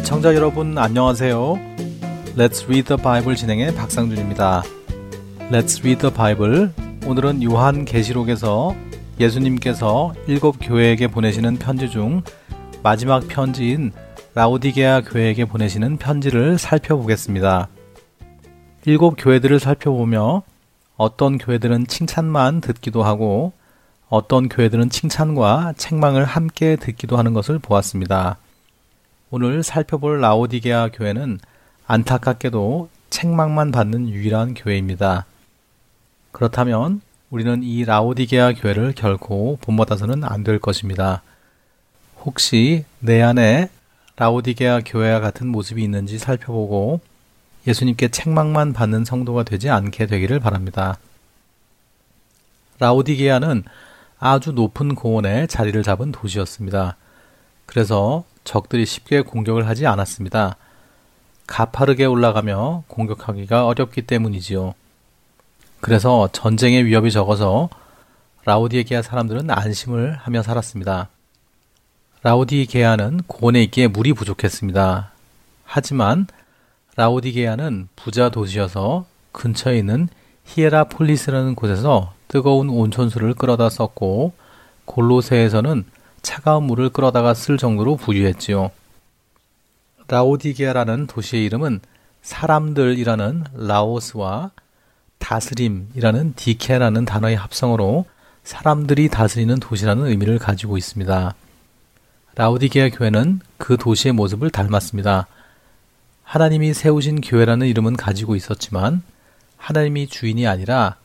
애청자 여러분 안녕하세요. Let's Read the Bible 진행의 박상준입니다. Let's Read the Bible 오늘은 요한 계시록에서 예수님께서 일곱 교회에게 보내시는 편지 중 마지막 편지인 라오디게아 교회에게 보내시는 편지를 살펴보겠습니다. 일곱 교회들을 살펴보며 어떤 교회들은 칭찬만 듣기도 하고 어떤 교회들은 칭찬과 책망을 함께 듣기도 하는 것을 보았습니다. 오늘 살펴볼 라오디게아 교회는 안타깝게도 책망만 받는 유일한 교회입니다. 그렇다면 우리는 이 라오디게아 교회를 결코 본받아서는 안 될 것입니다. 혹시 내 안에 라오디게아 교회와 같은 모습이 있는지 살펴보고 예수님께 책망만 받는 성도가 되지 않게 되기를 바랍니다. 라오디게아는 아주 높은 고원에 자리를 잡은 도시였습니다. 그래서 적들이 쉽게 공격을 하지 않았습니다. 가파르게 올라가며 공격하기가 어렵기 때문이지요. 그래서 전쟁의 위협이 적어서 라우디게아 사람들은 안심을 하며 살았습니다. 라우디게아는 고원에 있기에 물이 부족했습니다. 하지만 라우디게아는 부자 도시여서 근처에 있는 히에라폴리스라는 곳에서 뜨거운 온천수를 끌어다 썼고 골로세에서는 차가운 물을 끌어다가 쓸 정도로 부유했지요. 라오디게아라는 도시의 이름은 사람들이라는 라오스와 다스림이라는 디케라는 단어의 합성어로 사람들이 다스리는 도시라는 의미를 가지고 있습니다. 라오디게아 교회는 그 도시의 모습을 닮았습니다. 하나님이 세우신 교회라는 이름은 가지고 있었지만 하나님이 주인이 아니라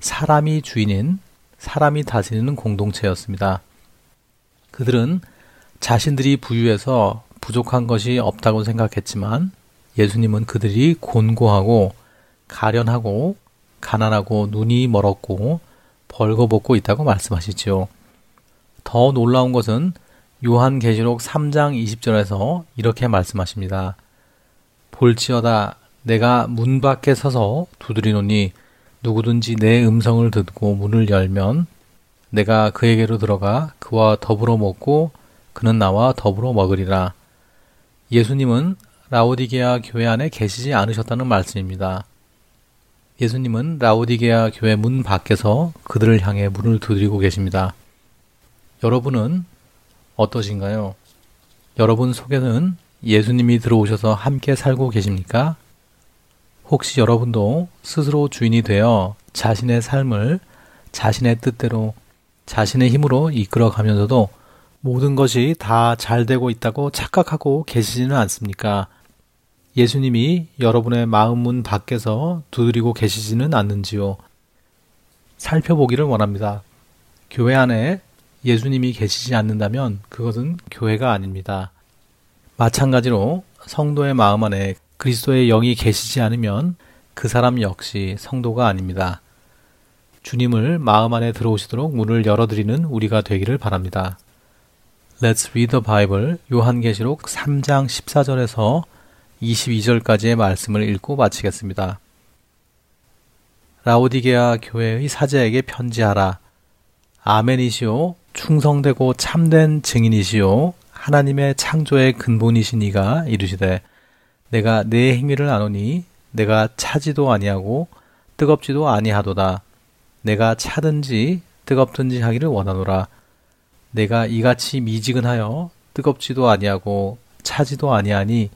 사람이 주인인 사람이 다스리는 공동체였습니다. 그들은 자신들이 부유해서 부족한 것이 없다고 생각했지만 예수님은 그들이 곤고하고 가련하고 가난하고 눈이 멀었고 벌거벗고 있다고 말씀하시지요. 더 놀라운 것은 요한계시록 3장 20절에서 이렇게 말씀하십니다. 볼지어다 내가 문 밖에 서서 두드리노니 누구든지 내 음성을 듣고 문을 열면 내가 그에게로 들어가 그와 더불어 먹고 그는 나와 더불어 먹으리라. 예수님은 라오디게아 교회 안에 계시지 않으셨다는 말씀입니다. 예수님은 라오디게아 교회 문 밖에서 그들을 향해 문을 두드리고 계십니다. 여러분은 어떠신가요? 여러분 속에는 예수님이 들어오셔서 함께 살고 계십니까? 혹시 여러분도 스스로 주인이 되어 자신의 삶을 자신의 뜻대로 자신의 힘으로 이끌어 가면서도 모든 것이 다 잘 되고 있다고 착각하고 계시지는 않습니까? 예수님이 여러분의 마음 문 밖에서 두드리고 계시지는 않는지요? 살펴보기를 원합니다. 교회 안에 예수님이 계시지 않는다면 그것은 교회가 아닙니다. 마찬가지로 성도의 마음 안에 그리스도의 영이 계시지 않으면 그 사람 역시 성도가 아닙니다. 주님을 마음 안에 들어오시도록 문을 열어드리는 우리가 되기를 바랍니다. Let's read the Bible 요한계시록 3장 14절에서 22절까지의 말씀을 읽고 마치겠습니다. 라오디게아 교회의 사제에게 편지하라. 아멘이시오. 충성되고 참된 증인이시오. 하나님의 창조의 근본이시니가 이르시되 내가 내 행위를 아노니 내가 차지도 아니하고 뜨겁지도 아니하도다. 내가 차든지 뜨겁든지 하기를 원하노라. 내가 이같이 미지근하여 뜨겁지도 아니하고 차지도 아니하니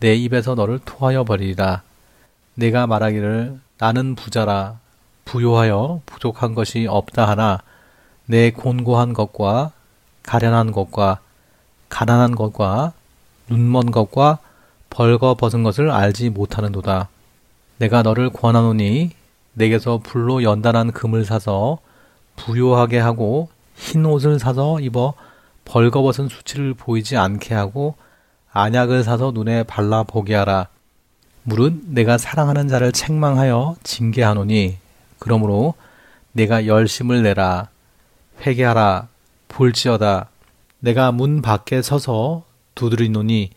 내 입에서 너를 토하여 버리리라. 내가 말하기를 나는 부자라 부요하여 부족한 것이 없다 하나 내 곤고한 것과 가련한 것과 가난한 것과 눈먼 것과 벌거벗은 것을 알지 못하는도다. 내가 너를 권하노니 내게서 불로 연단한 금을 사서 부요하게 하고 흰 옷을 사서 입어 벌거벗은 수치를 보이지 않게 하고 안약을 사서 눈에 발라 보게 하라. 물은 내가 사랑하는 자를 책망하여 징계하노니 그러므로 내가 열심을 내라. 회개하라. 볼지어다. 내가 문 밖에 서서 두드리노니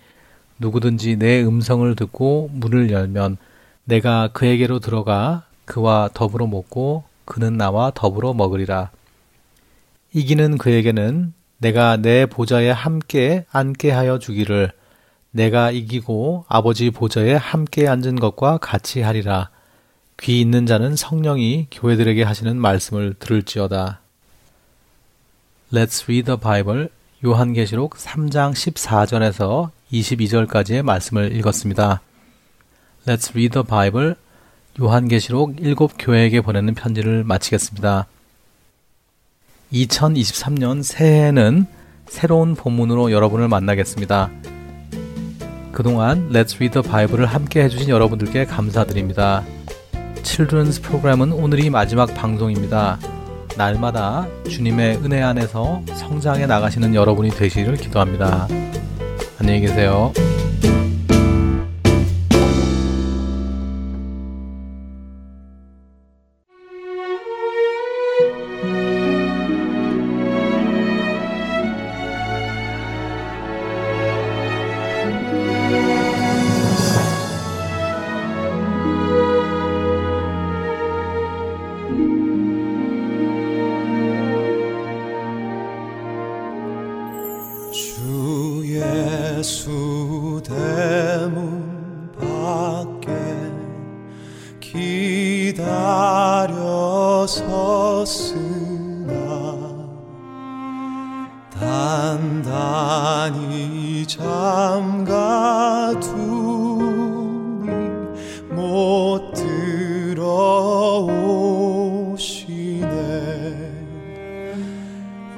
누구든지 내 음성을 듣고 문을 열면 내가 그에게로 들어가 그와 더불어 먹고 그는 나와 더불어 먹으리라. 이기는 그에게는 내가 내 보좌에 함께 앉게 하여 주기를 내가 이기고 아버지 보좌에 함께 앉은 것과 같이 하리라. 귀 있는 자는 성령이 교회들에게 하시는 말씀을 들을지어다. Let's read the Bible. 요한계시록 3장 14절에서 22절까지의 말씀을 읽었습니다. Let's read the Bible. 요한계시록 7 교회에게 보내는 편지를 마치겠습니다. 2023년 새해에는 새로운 본문으로 여러분을 만나겠습니다. 그동안 Let's Read the Bible을 함께 해주신 여러분들께 감사드립니다. 칠드런스 프로그램은 오늘이 마지막 방송입니다. 날마다 주님의 은혜 안에서 성장해 나가시는 여러분이 되시기를 기도합니다. 안녕히 계세요.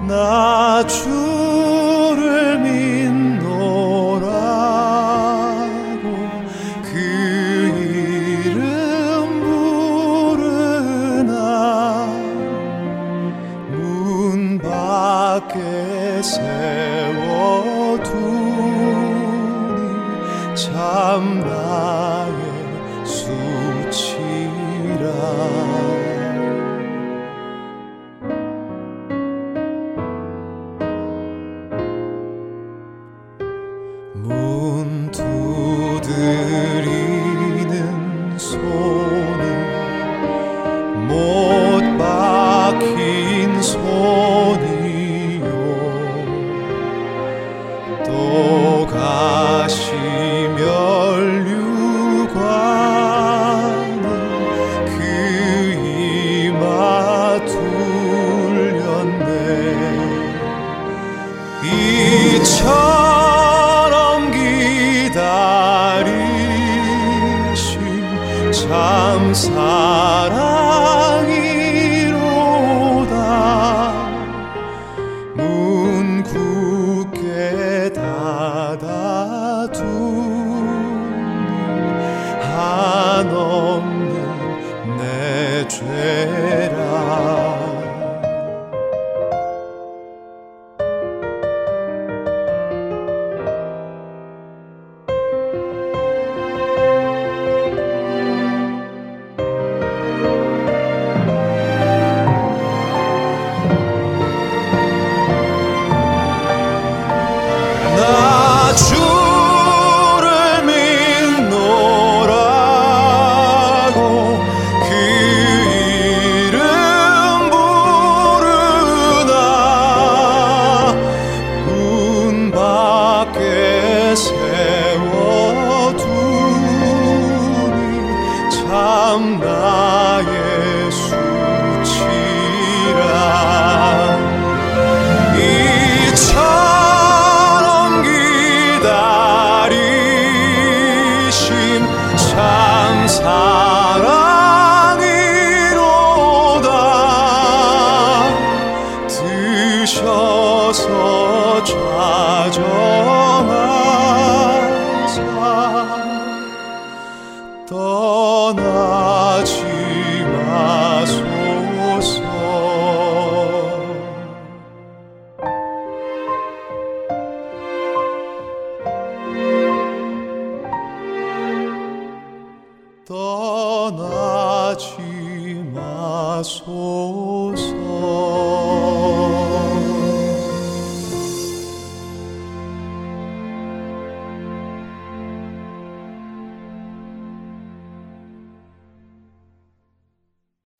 나의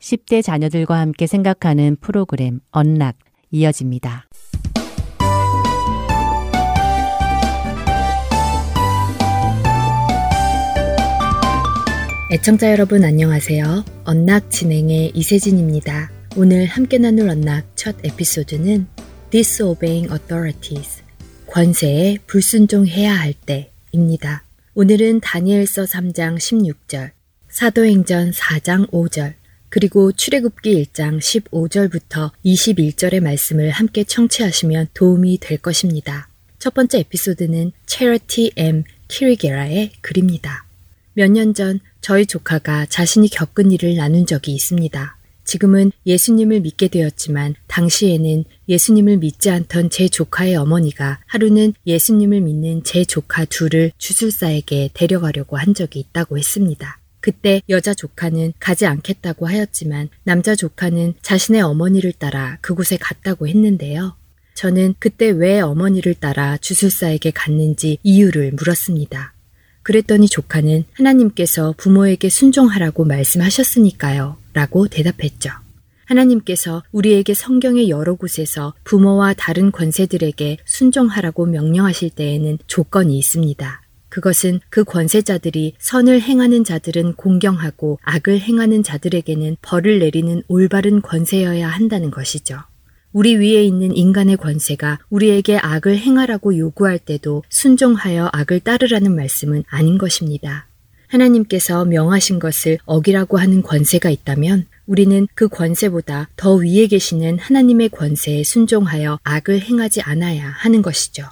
10대 자녀들과 함께 생각하는 프로그램 언락 이어집니다. 애청자 여러분 안녕하세요. 언락 진행의 이세진입니다. 오늘 함께 나눌 언락 첫 에피소드는 Disobeying Authorities 권세에 불순종해야 할 때입니다. 오늘은 다니엘서 3장 16절, 사도행전 4장 5절, 그리고 출애굽기 1장 15절부터 21절의 말씀을 함께 청취하시면 도움이 될 것입니다. 첫 번째 에피소드는 Charity M. 키리게라의 글입니다. 몇 년 전 저희 조카가 자신이 겪은 일을 나눈 적이 있습니다. 지금은 예수님을 믿게 되었지만 당시에는 예수님을 믿지 않던 제 조카의 어머니가 하루는 예수님을 믿는 제 조카 둘을 주술사에게 데려가려고 한 적이 있다고 했습니다. 그때 여자 조카는 가지 않겠다고 하였지만 남자 조카는 자신의 어머니를 따라 그곳에 갔다고 했는데요. 저는 그때 왜 어머니를 따라 주술사에게 갔는지 이유를 물었습니다. 그랬더니 조카는 하나님께서 부모에게 순종하라고 말씀하셨으니까요. 라고 대답했죠. 하나님께서 우리에게 성경의 여러 곳에서 부모와 다른 권세들에게 순종하라고 명령하실 때에는 조건이 있습니다. 그것은 그 권세자들이 선을 행하는 자들은 공경하고 악을 행하는 자들에게는 벌을 내리는 올바른 권세여야 한다는 것이죠. 우리 위에 있는 인간의 권세가 우리에게 악을 행하라고 요구할 때도 순종하여 악을 따르라는 말씀은 아닌 것입니다. 하나님께서 명하신 것을 어기라고 하는 권세가 있다면 우리는 그 권세보다 더 위에 계시는 하나님의 권세에 순종하여 악을 행하지 않아야 하는 것이죠.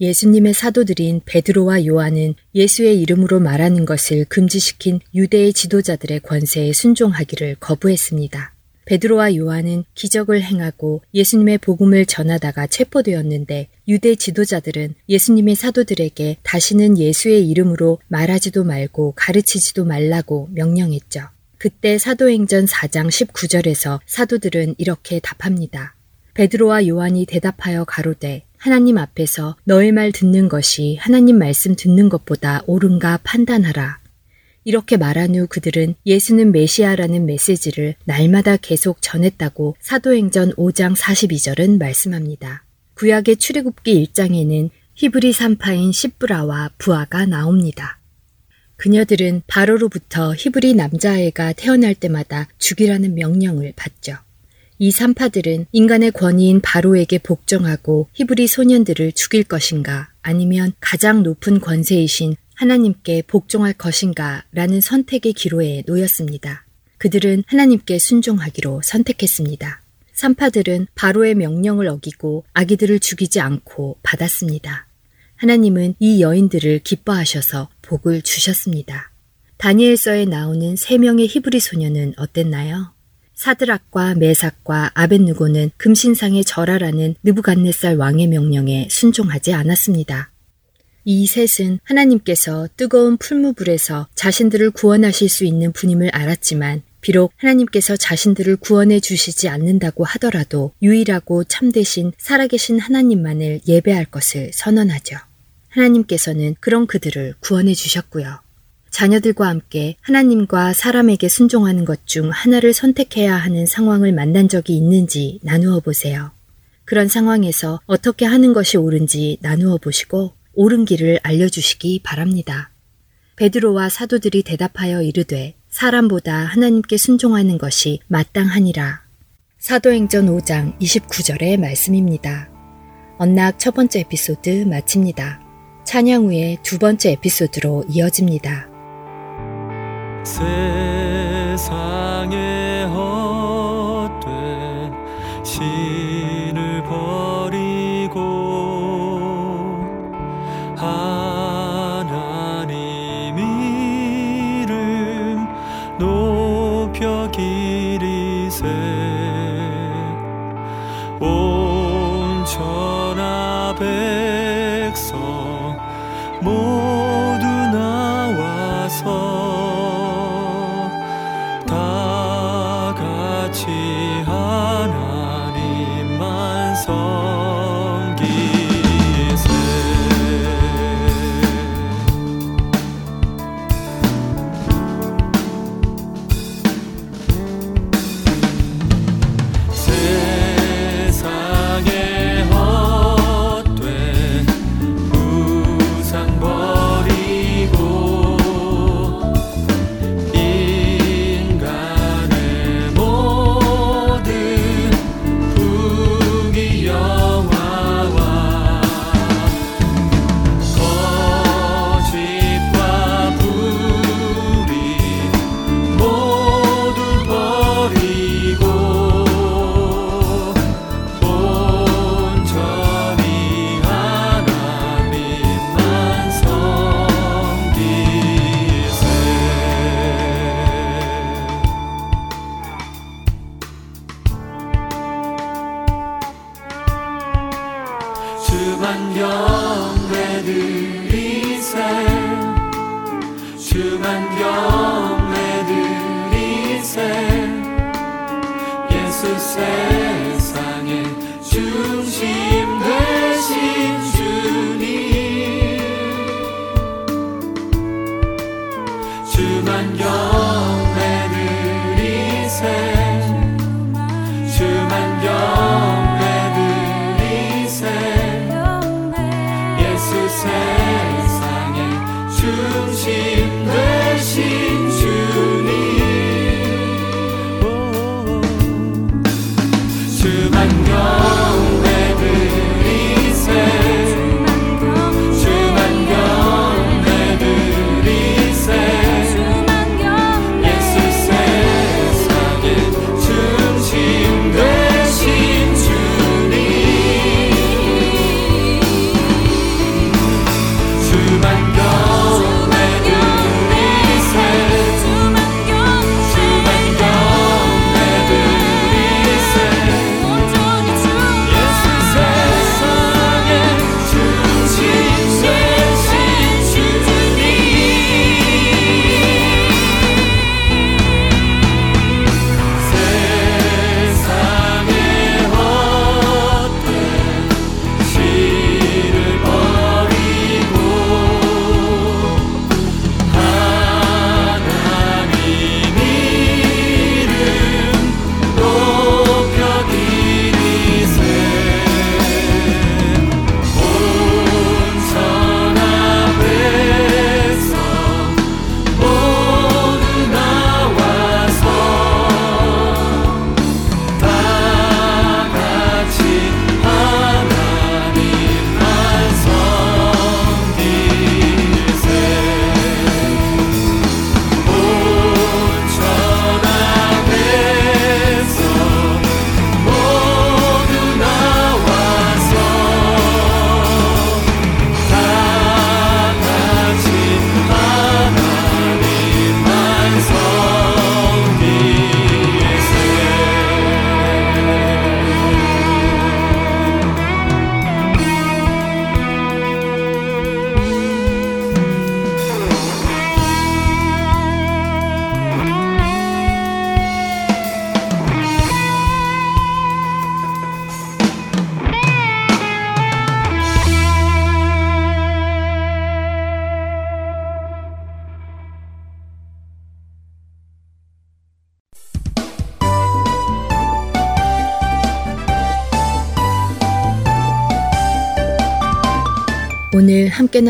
예수님의 사도들인 베드로와 요한은 예수의 이름으로 말하는 것을 금지시킨 유대의 지도자들의 권세에 순종하기를 거부했습니다. 베드로와 요한은 기적을 행하고 예수님의 복음을 전하다가 체포되었는데 유대 지도자들은 예수님의 사도들에게 다시는 예수의 이름으로 말하지도 말고 가르치지도 말라고 명령했죠. 그때 사도행전 4장 19절에서 사도들은 이렇게 답합니다. 베드로와 요한이 대답하여 가로되 하나님 앞에서 너의 말 듣는 것이 하나님 말씀 듣는 것보다 옳은가 판단하라. 이렇게 말한 후 그들은 예수는 메시아라는 메시지를 날마다 계속 전했다고 사도행전 5장 42절은 말씀합니다. 구약의 출애굽기 1장에는 히브리 산파인 시브라와 부하가 나옵니다. 그녀들은 바로로부터 히브리 남자아이가 태어날 때마다 죽이라는 명령을 받죠. 이 산파들은 인간의 권위인 바로에게 복종하고 히브리 소년들을 죽일 것인가 아니면 가장 높은 권세이신 하나님께 복종할 것인가 라는 선택의 기로에 놓였습니다. 그들은 하나님께 순종하기로 선택했습니다. 산파들은 바로의 명령을 어기고 아기들을 죽이지 않고 받았습니다. 하나님은 이 여인들을 기뻐하셔서 복을 주셨습니다. 다니엘서에 나오는 세 명의 히브리 소녀는 어땠나요? 사드락과 메삭과 아벤누고는 금신상에 절하라는 느부갓네살 왕의 명령에 순종하지 않았습니다. 이 셋은 하나님께서 뜨거운 풀무불에서 자신들을 구원하실 수 있는 분임을 알았지만 비록 하나님께서 자신들을 구원해 주시지 않는다고 하더라도 유일하고 참되신 살아계신 하나님만을 예배할 것을 선언하죠. 하나님께서는 그런 그들을 구원해 주셨고요. 자녀들과 함께 하나님과 사람에게 순종하는 것 중 하나를 선택해야 하는 상황을 만난 적이 있는지 나누어 보세요. 그런 상황에서 어떻게 하는 것이 옳은지 나누어 보시고 옳은 길을 알려주시기 바랍니다. 베드로와 사도들이 대답하여 이르되 사람보다 하나님께 순종하는 것이 마땅하니라. 사도행전 5장 29절의 말씀입니다. 언락 첫 번째 에피소드 마칩니다. 찬양 후에 두 번째 에피소드로 이어집니다. 세상에 헛된 신을 버리고 하나님 이름 높여 기리세. 온 천하 백성 모두 나와서 만져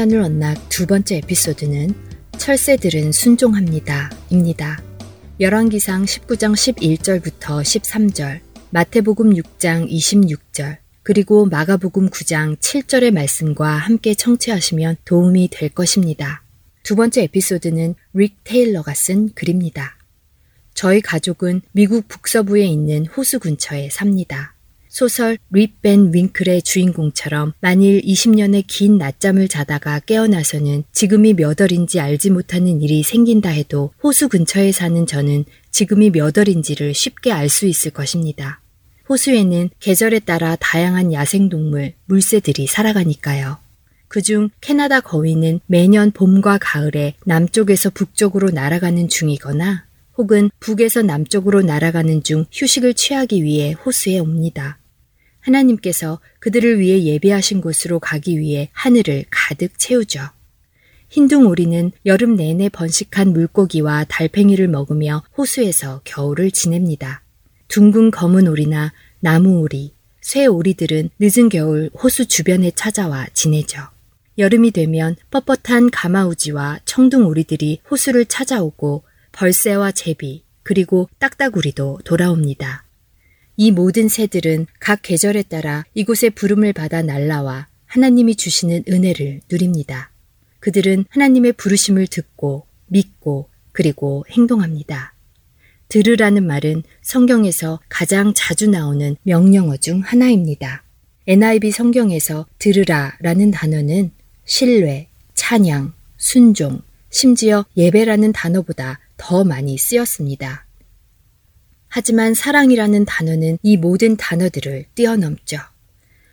눌 언락 두 번째 에피소드는 철새들은 순종합니다. 입니다. 열왕기상 19장 11절부터 13절, 마태복음 6장 26절, 그리고 마가복음 9장 7절의 말씀과 함께 청취하시면 도움이 될 것입니다. 두 번째 에피소드는 릭 테일러가 쓴 글입니다. 저희 가족은 미국 북서부에 있는 호수 근처에 삽니다. 소설 립벤 윙클의 주인공처럼 만일 20년의 긴 낮잠을 자다가 깨어나서는 지금이 몇 월인지 알지 못하는 일이 생긴다 해도 호수 근처에 사는 저는 지금이 몇 월인지를 쉽게 알 수 있을 것입니다. 호수에는 계절에 따라 다양한 야생동물, 물새들이 살아가니까요. 그중 캐나다 거위는 매년 봄과 가을에 남쪽에서 북쪽으로 날아가는 중이거나 혹은 북에서 남쪽으로 날아가는 중 휴식을 취하기 위해 호수에 옵니다. 하나님께서 그들을 위해 예비하신 곳으로 가기 위해 하늘을 가득 채우죠. 흰둥 오리는 여름 내내 번식한 물고기와 달팽이를 먹으며 호수에서 겨울을 지냅니다. 둥근 검은 오리나 나무 오리, 쇠 오리들은 늦은 겨울 호수 주변에 찾아와 지내죠. 여름이 되면 뻣뻣한 가마우지와 청둥 오리들이 호수를 찾아오고 벌새와 제비, 그리고 딱따구리도 돌아옵니다. 이 모든 새들은 각 계절에 따라 이곳의 부름을 받아 날라와 하나님이 주시는 은혜를 누립니다. 그들은 하나님의 부르심을 듣고 믿고 그리고 행동합니다. 들으라는 말은 성경에서 가장 자주 나오는 명령어 중 하나입니다. NIV 성경에서 들으라 라는 단어는 신뢰, 찬양, 순종, 심지어 예배라는 단어보다 더 많이 쓰였습니다. 하지만 사랑이라는 단어는 이 모든 단어들을 뛰어넘죠.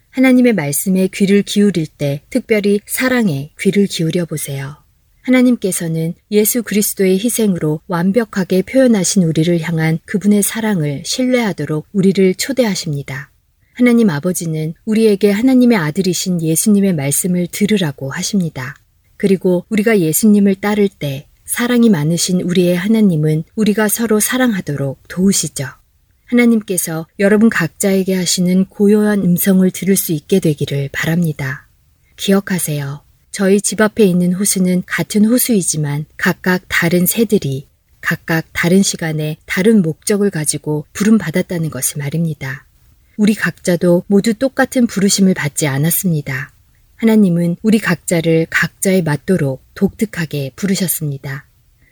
하나님의 말씀에 귀를 기울일 때 특별히 사랑에 귀를 기울여 보세요. 하나님께서는 예수 그리스도의 희생으로 완벽하게 표현하신 우리를 향한 그분의 사랑을 신뢰하도록 우리를 초대하십니다. 하나님 아버지는 우리에게 하나님의 아들이신 예수님의 말씀을 들으라고 하십니다. 그리고 우리가 예수님을 따를 때 사랑이 많으신 우리의 하나님은 우리가 서로 사랑하도록 도우시죠. 하나님께서 여러분 각자에게 하시는 고요한 음성을 들을 수 있게 되기를 바랍니다. 기억하세요. 저희 집 앞에 있는 호수는 같은 호수이지만 각각 다른 새들이 각각 다른 시간에 다른 목적을 가지고 부름받았다는 것을 말입니다. 우리 각자도 모두 똑같은 부르심을 받지 않았습니다. 하나님은 우리 각자를 각자에 맞도록 독특하게 부르셨습니다.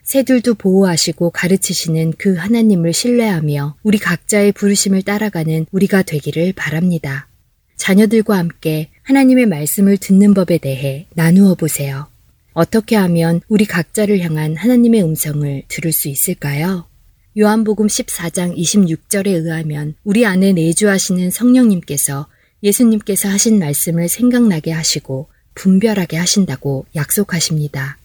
새들도 보호하시고 가르치시는 그 하나님을 신뢰하며 우리 각자의 부르심을 따라가는 우리가 되기를 바랍니다. 자녀들과 함께 하나님의 말씀을 듣는 법에 대해 나누어 보세요. 어떻게 하면 우리 각자를 향한 하나님의 음성을 들을 수 있을까요? 요한복음 14장 26절에 의하면 우리 안에 내주하시는 성령님께서 예수님께서 하신 말씀을 생각나게 하시고 분별하게 하신다고 약속하십니다.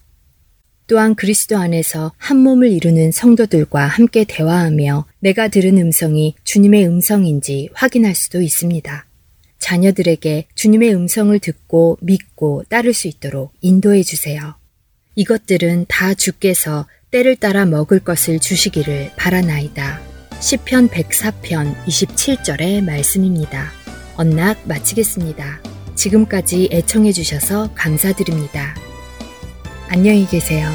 또한 그리스도 안에서 한 몸을 이루는 성도들과 함께 대화하며 내가 들은 음성이 주님의 음성인지 확인할 수도 있습니다. 자녀들에게 주님의 음성을 듣고 믿고 따를 수 있도록 인도해 주세요. 이것들은 다 주께서 때를 따라 먹을 것을 주시기를 바라나이다. 시편 104편 27절의 말씀입니다. 언락 마치겠습니다. 지금까지 애청해 주셔서 감사드립니다. 안녕히 계세요.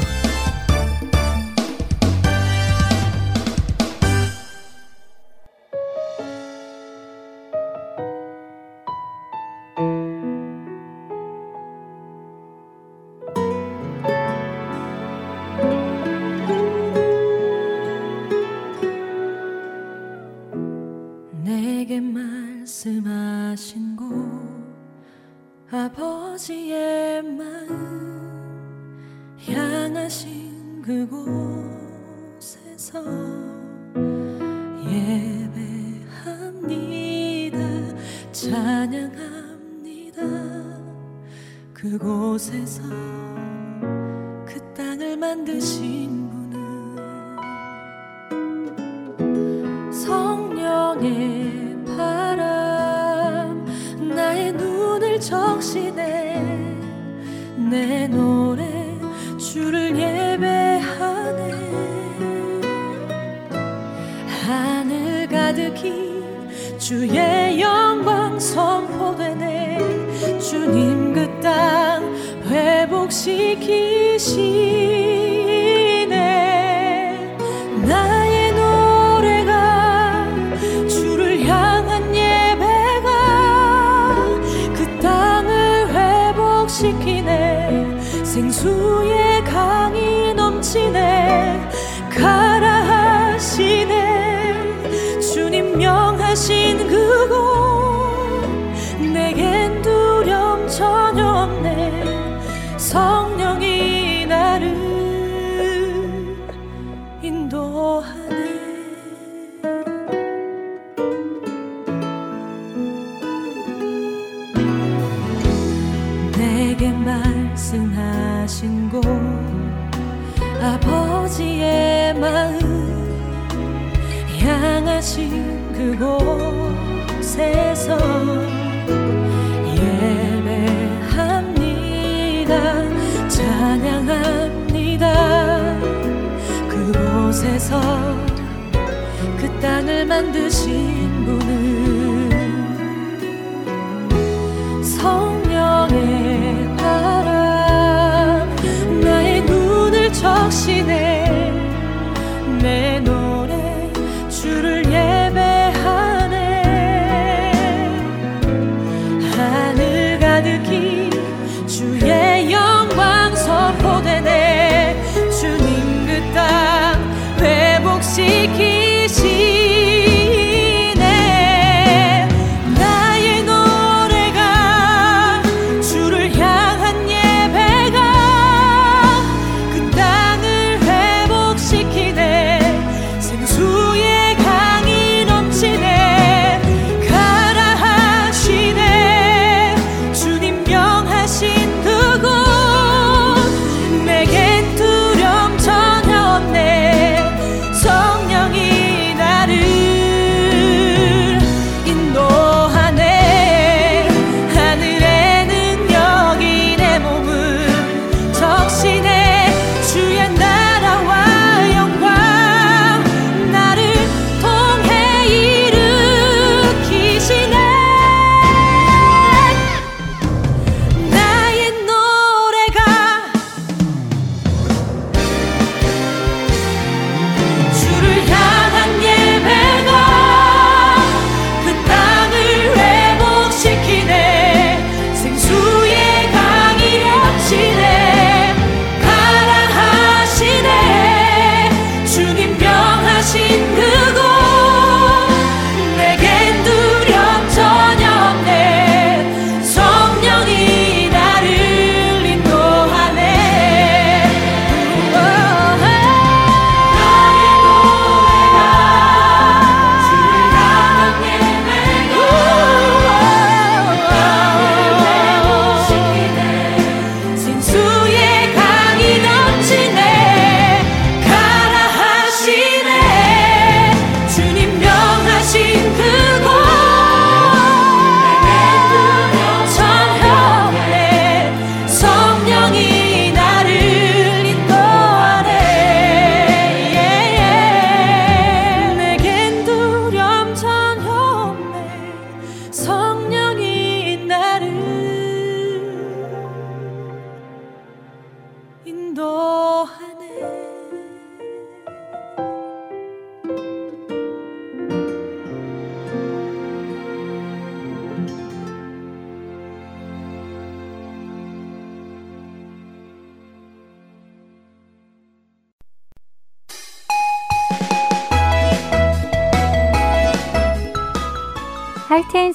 땅을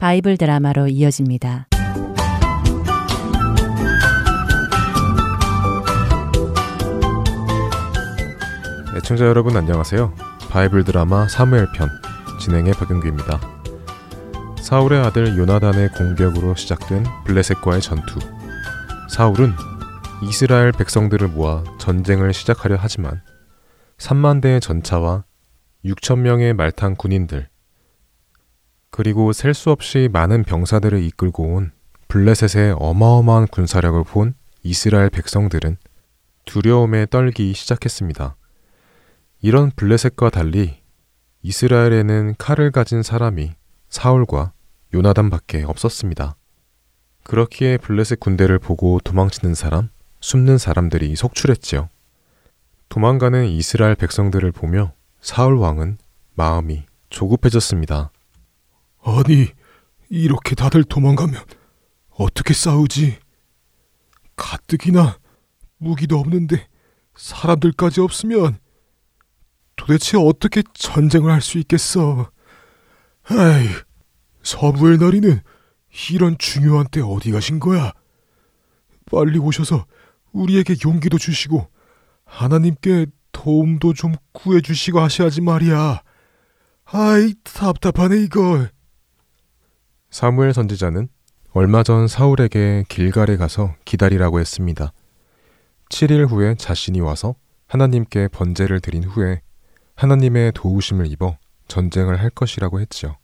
바이블 드라마로 이어집니다. 애청자 여러분 안녕하세요. 바이블 드라마 사무엘 편 진행의 박영규입니다. 사울의 아들 요나단의 공격으로 시작된 블레셋과의 전투. 사울은 이스라엘 백성들을 모아 전쟁을 시작하려 하지만 3만 대의 전차와 6천 명의 말탄 군인들 그리고 셀 수 없이 많은 병사들을 이끌고 온 블레셋의 어마어마한 군사력을 본 이스라엘 백성들은 두려움에 떨기 시작했습니다. 이런 블레셋과 달리 이스라엘에는 칼을 가진 사람이 사울과 요나단 밖에 없었습니다. 그렇기에 블레셋 군대를 보고 도망치는 사람, 숨는 사람들이 속출했지요. 도망가는 이스라엘 백성들을 보며 사울 왕은 마음이 조급해졌습니다. 아니, 이렇게 다들 도망가면 어떻게 싸우지? 가뜩이나 무기도 없는데 사람들까지 없으면 도대체 어떻게 전쟁을 할 수 있겠어? 아이, 서부의 나리는 이런 중요한 때 어디 가신 거야? 빨리 오셔서 우리에게 용기도 주시고 하나님께 도움도 좀 구해주시고 하셔야지 말이야. 아이, 답답하네 이걸. 사무엘 선지자는 얼마 전 사울에게 길갈에 가서 기다리라고 했습니다. 7일 후에 자신이 와서 하나님께 번제를 드린 후에 하나님의 도우심을 입어 전쟁을 할 것이라고 했지요.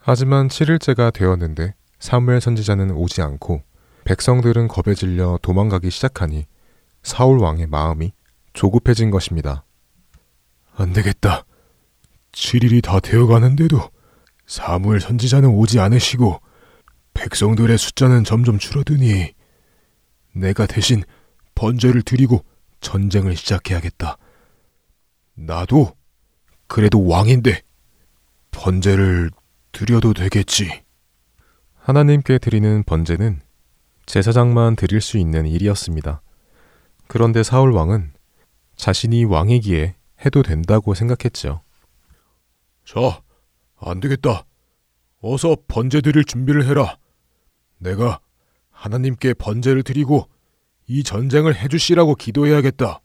하지만 7일째가 되었는데 사무엘 선지자는 오지 않고 백성들은 겁에 질려 도망가기 시작하니 사울 왕의 마음이 조급해진 것입니다. 안 되겠다. 7일이 다 되어 가는데도 사무엘 선지자는 오지 않으시고 백성들의 숫자는 점점 줄어드니 내가 대신 번제를 드리고 전쟁을 시작해야겠다. 나도 그래도 왕인데 번제를 드려도 되겠지. 하나님께 드리는 번제는 제사장만 드릴 수 있는 일이었습니다. 그런데 사울 왕은 자신이 왕이기에 해도 된다고 생각했죠. 자, 안 되겠다. 어서 번제 드릴 준비를 해라. 내가 하나님께 번제를 드리고 이 전쟁을 해주시라고 기도해야겠다.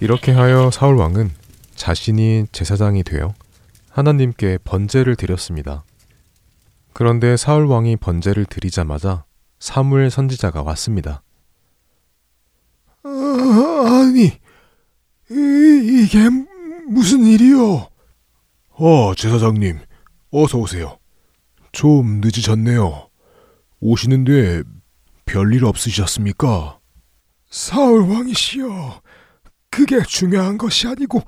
이렇게 하여 사울 왕은 자신이 제사장이 되어 하나님께 번제를 드렸습니다. 그런데 사울 왕이 번제를 드리자마자 사무엘 선지자가 왔습니다. 아, 아니, 이, 이게 무슨 일이요? 어, 제사장님, 어서 오세요. 좀 늦으셨네요. 오시는데 별일 없으셨습니까? 사울 왕이시여, 그게 중요한 것이 아니고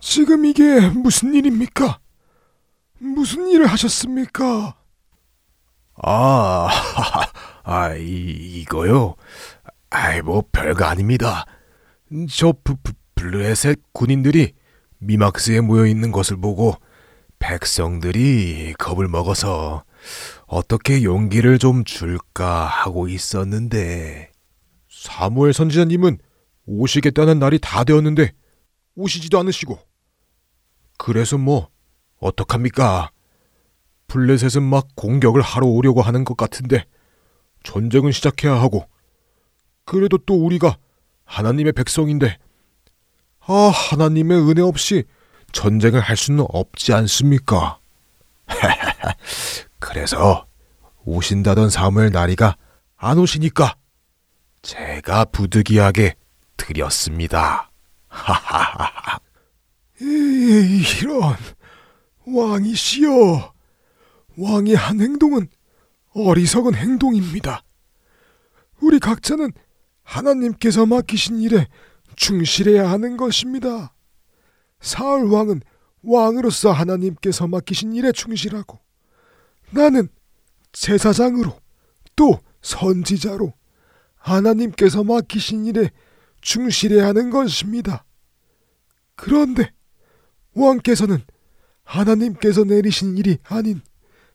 지금 이게 무슨 일입니까? 무슨 일을 하셨습니까? 아, 아, 이, 이거요? 아이, 뭐, 별거 아닙니다. 저 브, 브, 블레셋 군인들이 미막스에 모여 있는 것을 보고 백성들이 겁을 먹어서 어떻게 용기를 좀 줄까 하고 있었는데 사무엘 선지자님은 오시겠다는 날이 다 되었는데 오시지도 않으시고 그래서 뭐 어떡합니까? 블레셋은 막 공격을 하러 오려고 하는 것 같은데 전쟁은 시작해야 하고 그래도 또 우리가 하나님의 백성인데 아 하나님의 은혜 없이 전쟁을 할 수는 없지 않습니까? 그래서 오신다던 사무엘 나리가 안 오시니까 제가 부득이하게 드렸습니다. 하하하하. 이런 왕이시여 왕이 한 행동은 어리석은 행동입니다. 우리 각자는 하나님께서 맡기신 일에 충실해야 하는 것입니다. 사울 왕은 왕으로서 하나님께서 맡기신 일에 충실하고 나는 제사장으로 또 선지자로 하나님께서 맡기신 일에 충실해야 하는 것입니다. 그런데 왕께서는 하나님께서 내리신 일이 아닌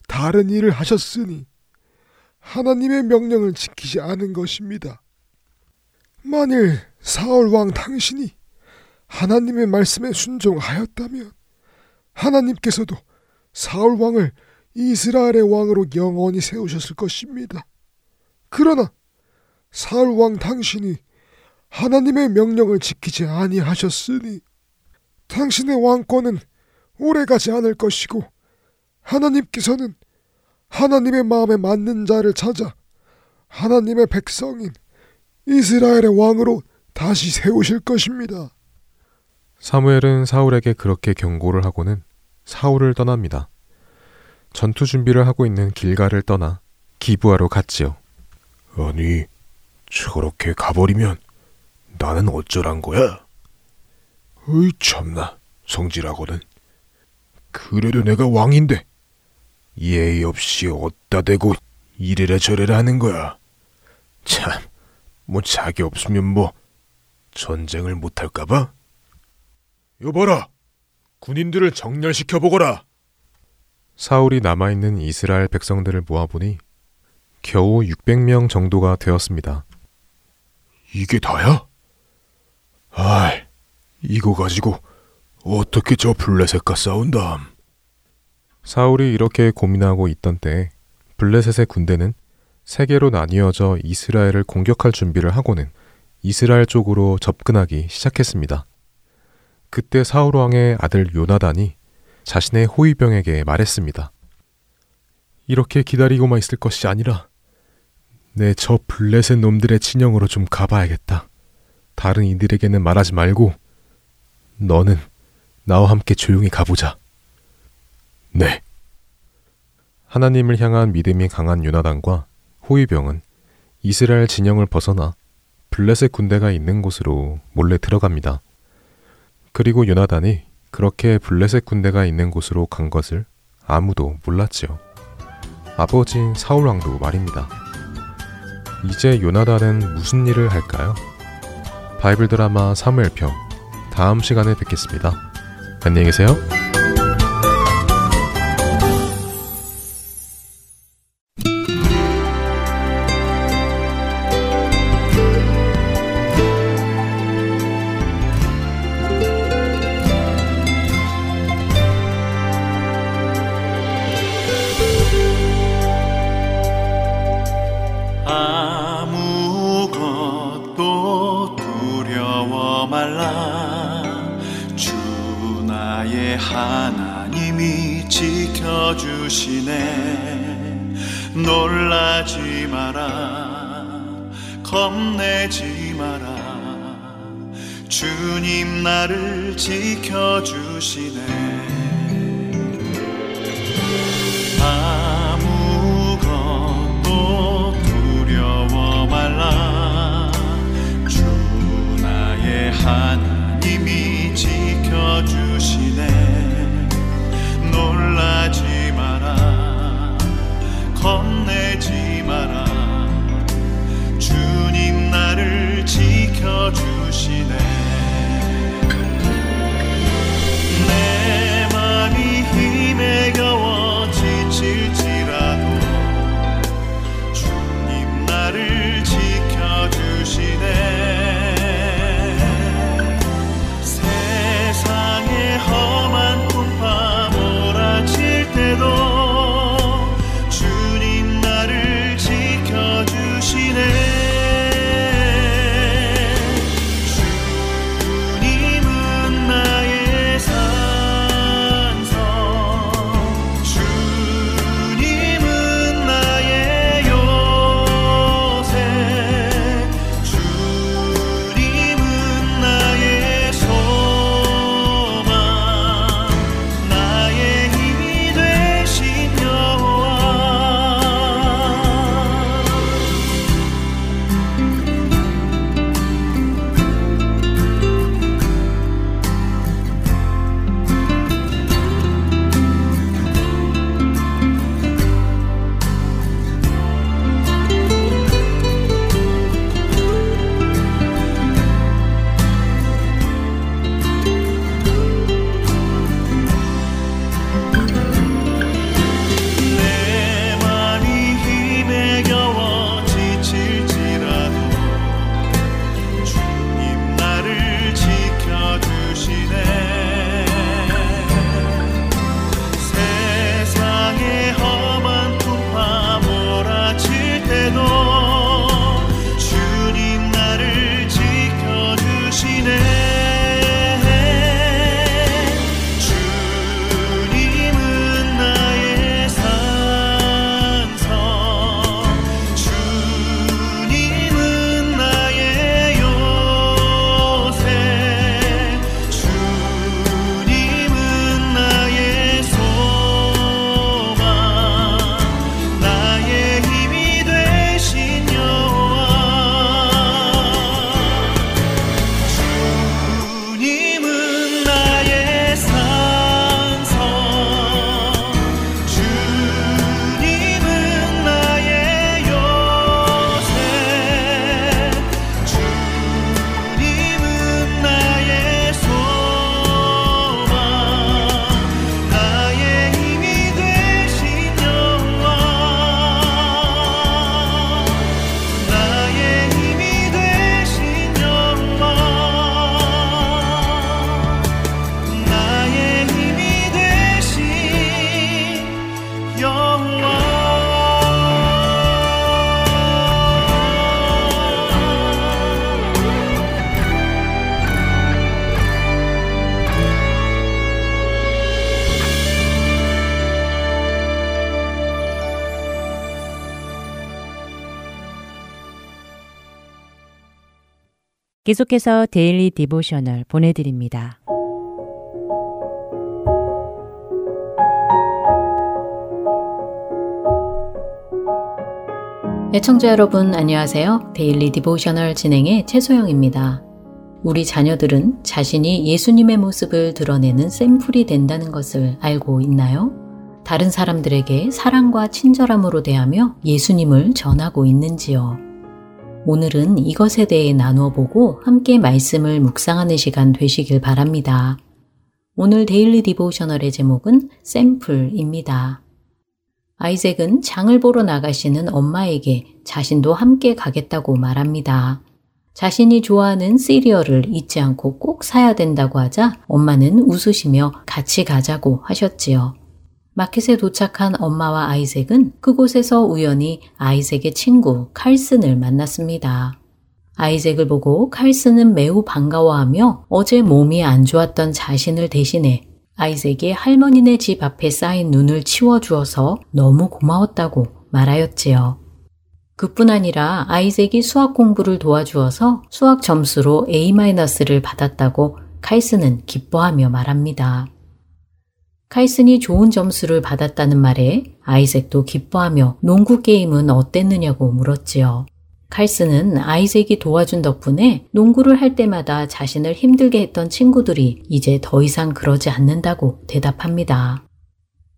다른 일을 하셨으니 하나님의 명령을 지키지 않은 것입니다. 만일 사울 왕 당신이 하나님의 말씀에 순종하였다면 하나님께서도 사울 왕을 이스라엘의 왕으로 영원히 세우셨을 것입니다. 그러나 사울 왕 당신이 하나님의 명령을 지키지 아니하셨으니 당신의 왕권은 오래가지 않을 것이고 하나님께서는 하나님의 마음에 맞는 자를 찾아 하나님의 백성인 이스라엘의 왕으로 다시 세우실 것입니다. 사무엘은 사울에게 그렇게 경고를 하고는 사울을 떠납니다. 전투 준비를 하고 있는 길가를 떠나 기부하러 갔지요. 아니, 저렇게 가버리면 나는 어쩌란 거야? 어이 참나, 성질하고는. 그래도 내가 왕인데 예의 없이 어디다 대고 이래라 저래라 하는 거야. 참, 뭐 자기 없으면 뭐 전쟁을 못할까봐? 여봐라. 군인들을 정렬시켜 보거라. 사울이 남아있는 이스라엘 백성들을 모아보니 겨우 600명 정도가 되었습니다. 이게 다야? 아이, 이거 가지고 어떻게 저 블레셋과 싸운담? 사울이 이렇게 고민하고 있던 때 블레셋의 군대는 세 개로 나뉘어져 이스라엘을 공격할 준비를 하고는 이스라엘 쪽으로 접근하기 시작했습니다. 그때 사울 왕의 아들 요나단이 자신의 호위병에게 말했습니다. 이렇게 기다리고만 있을 것이 아니라 내 저 블레셋 놈들의 친형으로 좀 가봐야겠다. 다른 이들에게는 말하지 말고 너는 나와 함께 조용히 가보자. 네. 하나님을 향한 믿음이 강한 요나단과 호위병은 이스라엘 진영을 벗어나 블레셋 군대가 있는 곳으로 몰래 들어갑니다. 그리고 요나단이 그렇게 블레셋 군대가 있는 곳으로 간 것을 아무도 몰랐지요. 아버지인 사울 왕도 말입니다. 이제 요나단은 무슨 일을 할까요? 바이블 드라마 사무엘편 다음 시간에 뵙겠습니다. 안녕히 계세요. 놀라지 마라. 겁내지 마라. 주님 나를 지켜주시네 지켜주시네 계속해서 Daily Devotional 보내드립니다. 애청자 여러분 안녕하세요. Daily Devotional 진행의 최소영입니다. 우리 자녀들은 자신이 예수님의 모습을 드러내는 샘플이 된다는 것을 알고 있나요? 다른 사람들에게 사랑과 친절함으로 대하며 예수님을 전하고 있는지요? 오늘은 이것에 대해 나누어 보고 함께 말씀을 묵상하는 시간 되시길 바랍니다. 오늘 Daily Devotional의 제목은 샘플입니다. 아이색은 장을 보러 나가시는 엄마에게 자신도 함께 가겠다고 말합니다. 자신이 좋아하는 시리얼을 잊지 않고 꼭 사야 된다고 하자 엄마는 웃으시며 같이 가자고 하셨지요. 마켓에 도착한 엄마와 아이색은 그곳에서 우연히 아이색의 친구 칼슨을 만났습니다. 아이색을 보고 칼슨은 매우 반가워하며 어제 몸이 안 좋았던 자신을 대신해 아이색이 할머니네 집 앞에 쌓인 눈을 치워주어서 너무 고마웠다고 말하였지요. 그뿐 아니라 아이색이 수학 공부를 도와주어서 수학 점수로 A-를 받았다고 칼슨은 기뻐하며 말합니다. 칼슨이 좋은 점수를 받았다는 말에 아이색도 기뻐하며 농구 게임은 어땠느냐고 물었지요. 칼슨은 아이색이 도와준 덕분에 농구를 할 때마다 자신을 힘들게 했던 친구들이 이제 더 이상 그러지 않는다고 대답합니다.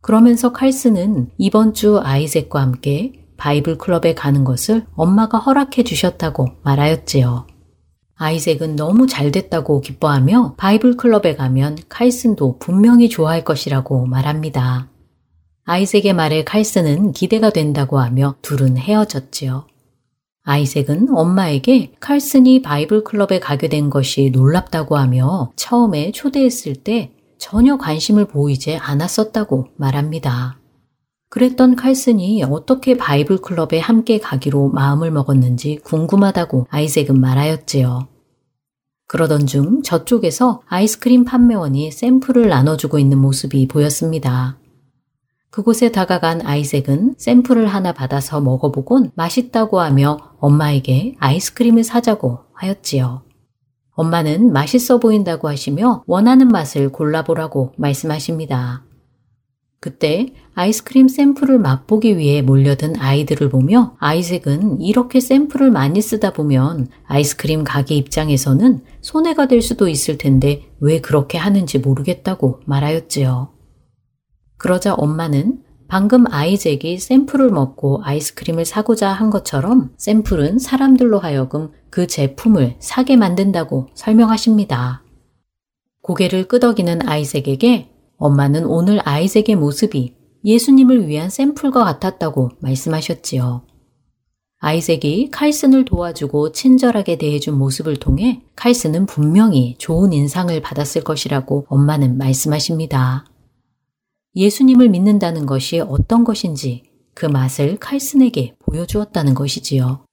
그러면서 칼슨은 이번 주 아이색과 함께 바이블 클럽에 가는 것을 엄마가 허락해 주셨다고 말하였지요. 아이색은 너무 잘 됐다고 기뻐하며 바이블 클럽에 가면 칼슨도 분명히 좋아할 것이라고 말합니다. 아이색의 말에 칼슨은 기대가 된다고 하며 둘은 헤어졌지요. 아이색은 엄마에게 칼슨이 바이블 클럽에 가게 된 것이 놀랍다고 하며 처음에 초대했을 때 전혀 관심을 보이지 않았었다고 말합니다. 그랬던 칼슨이 어떻게 바이블 클럽에 함께 가기로 마음을 먹었는지 궁금하다고 아이색은 말하였지요. 그러던 중 저쪽에서 아이스크림 판매원이 샘플을 나눠주고 있는 모습이 보였습니다. 그곳에 다가간 아이색은 샘플을 하나 받아서 먹어보곤 맛있다고 하며 엄마에게 아이스크림을 사자고 하였지요. 엄마는 맛있어 보인다고 하시며 원하는 맛을 골라보라고 말씀하십니다. 그때 아이스크림 샘플을 맛보기 위해 몰려든 아이들을 보며 아이색은 이렇게 샘플을 많이 쓰다 보면 아이스크림 가게 입장에서는 손해가 될 수도 있을 텐데 왜 그렇게 하는지 모르겠다고 말하였지요. 그러자 엄마는 방금 아이잭이 샘플을 먹고 아이스크림을 사고자 한 것처럼 샘플은 사람들로 하여금 그 제품을 사게 만든다고 설명하십니다. 고개를 끄덕이는 아이색에게 엄마는 오늘 아이색의 모습이 예수님을 위한 샘플과 같았다고 말씀하셨지요. 아이색이 칼슨을 도와주고 친절하게 대해준 모습을 통해 칼슨은 분명히 좋은 인상을 받았을 것이라고 엄마는 말씀하십니다. 예수님을 믿는다는 것이 어떤 것인지 그 맛을 칼슨에게 보여주었다는 것이지요.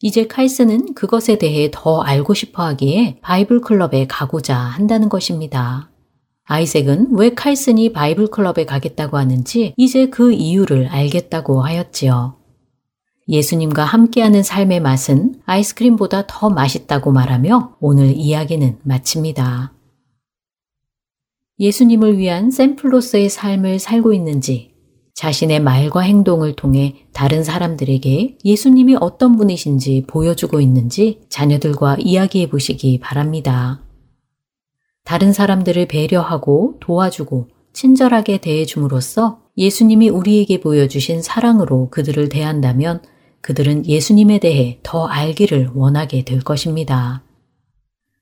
이제 칼슨은 그것에 대해 더 알고 싶어 하기에 바이블 클럽에 가고자 한다는 것입니다. 아이색은 왜 칼슨이 바이블 클럽에 가겠다고 하는지 이제 그 이유를 알겠다고 하였지요. 예수님과 함께하는 삶의 맛은 아이스크림보다 더 맛있다고 말하며 오늘 이야기는 마칩니다. 예수님을 위한 샘플로서의 삶을 살고 있는지 자신의 말과 행동을 통해 다른 사람들에게 예수님이 어떤 분이신지 보여주고 있는지 자녀들과 이야기해 보시기 바랍니다. 다른 사람들을 배려하고 도와주고 친절하게 대해줌으로써 예수님이 우리에게 보여주신 사랑으로 그들을 대한다면 그들은 예수님에 대해 더 알기를 원하게 될 것입니다.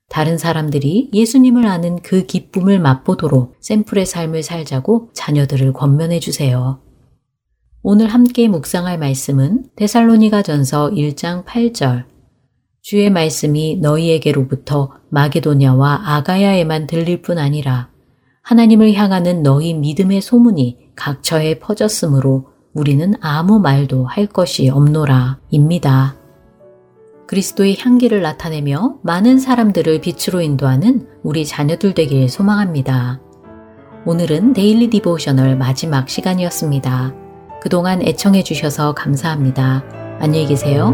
다른 사람들이 예수님을 아는 그 기쁨을 맛보도록 샘플의 삶을 살자고 자녀들을 권면해 주세요. 오늘 함께 묵상할 말씀은 데살로니가 전서 1장 8절 주의 말씀이 너희에게로부터 마게도냐와 아가야에만 들릴 뿐 아니라 하나님을 향하는 너희 믿음의 소문이 각처에 퍼졌으므로 우리는 아무 말도 할 것이 없노라 입니다. 그리스도의 향기를 나타내며 많은 사람들을 빛으로 인도하는 우리 자녀들 되길 소망합니다. 오늘은 Daily Devotional 마지막 시간이었습니다. 그동안 애청해 주셔서 감사합니다. 안녕히 계세요.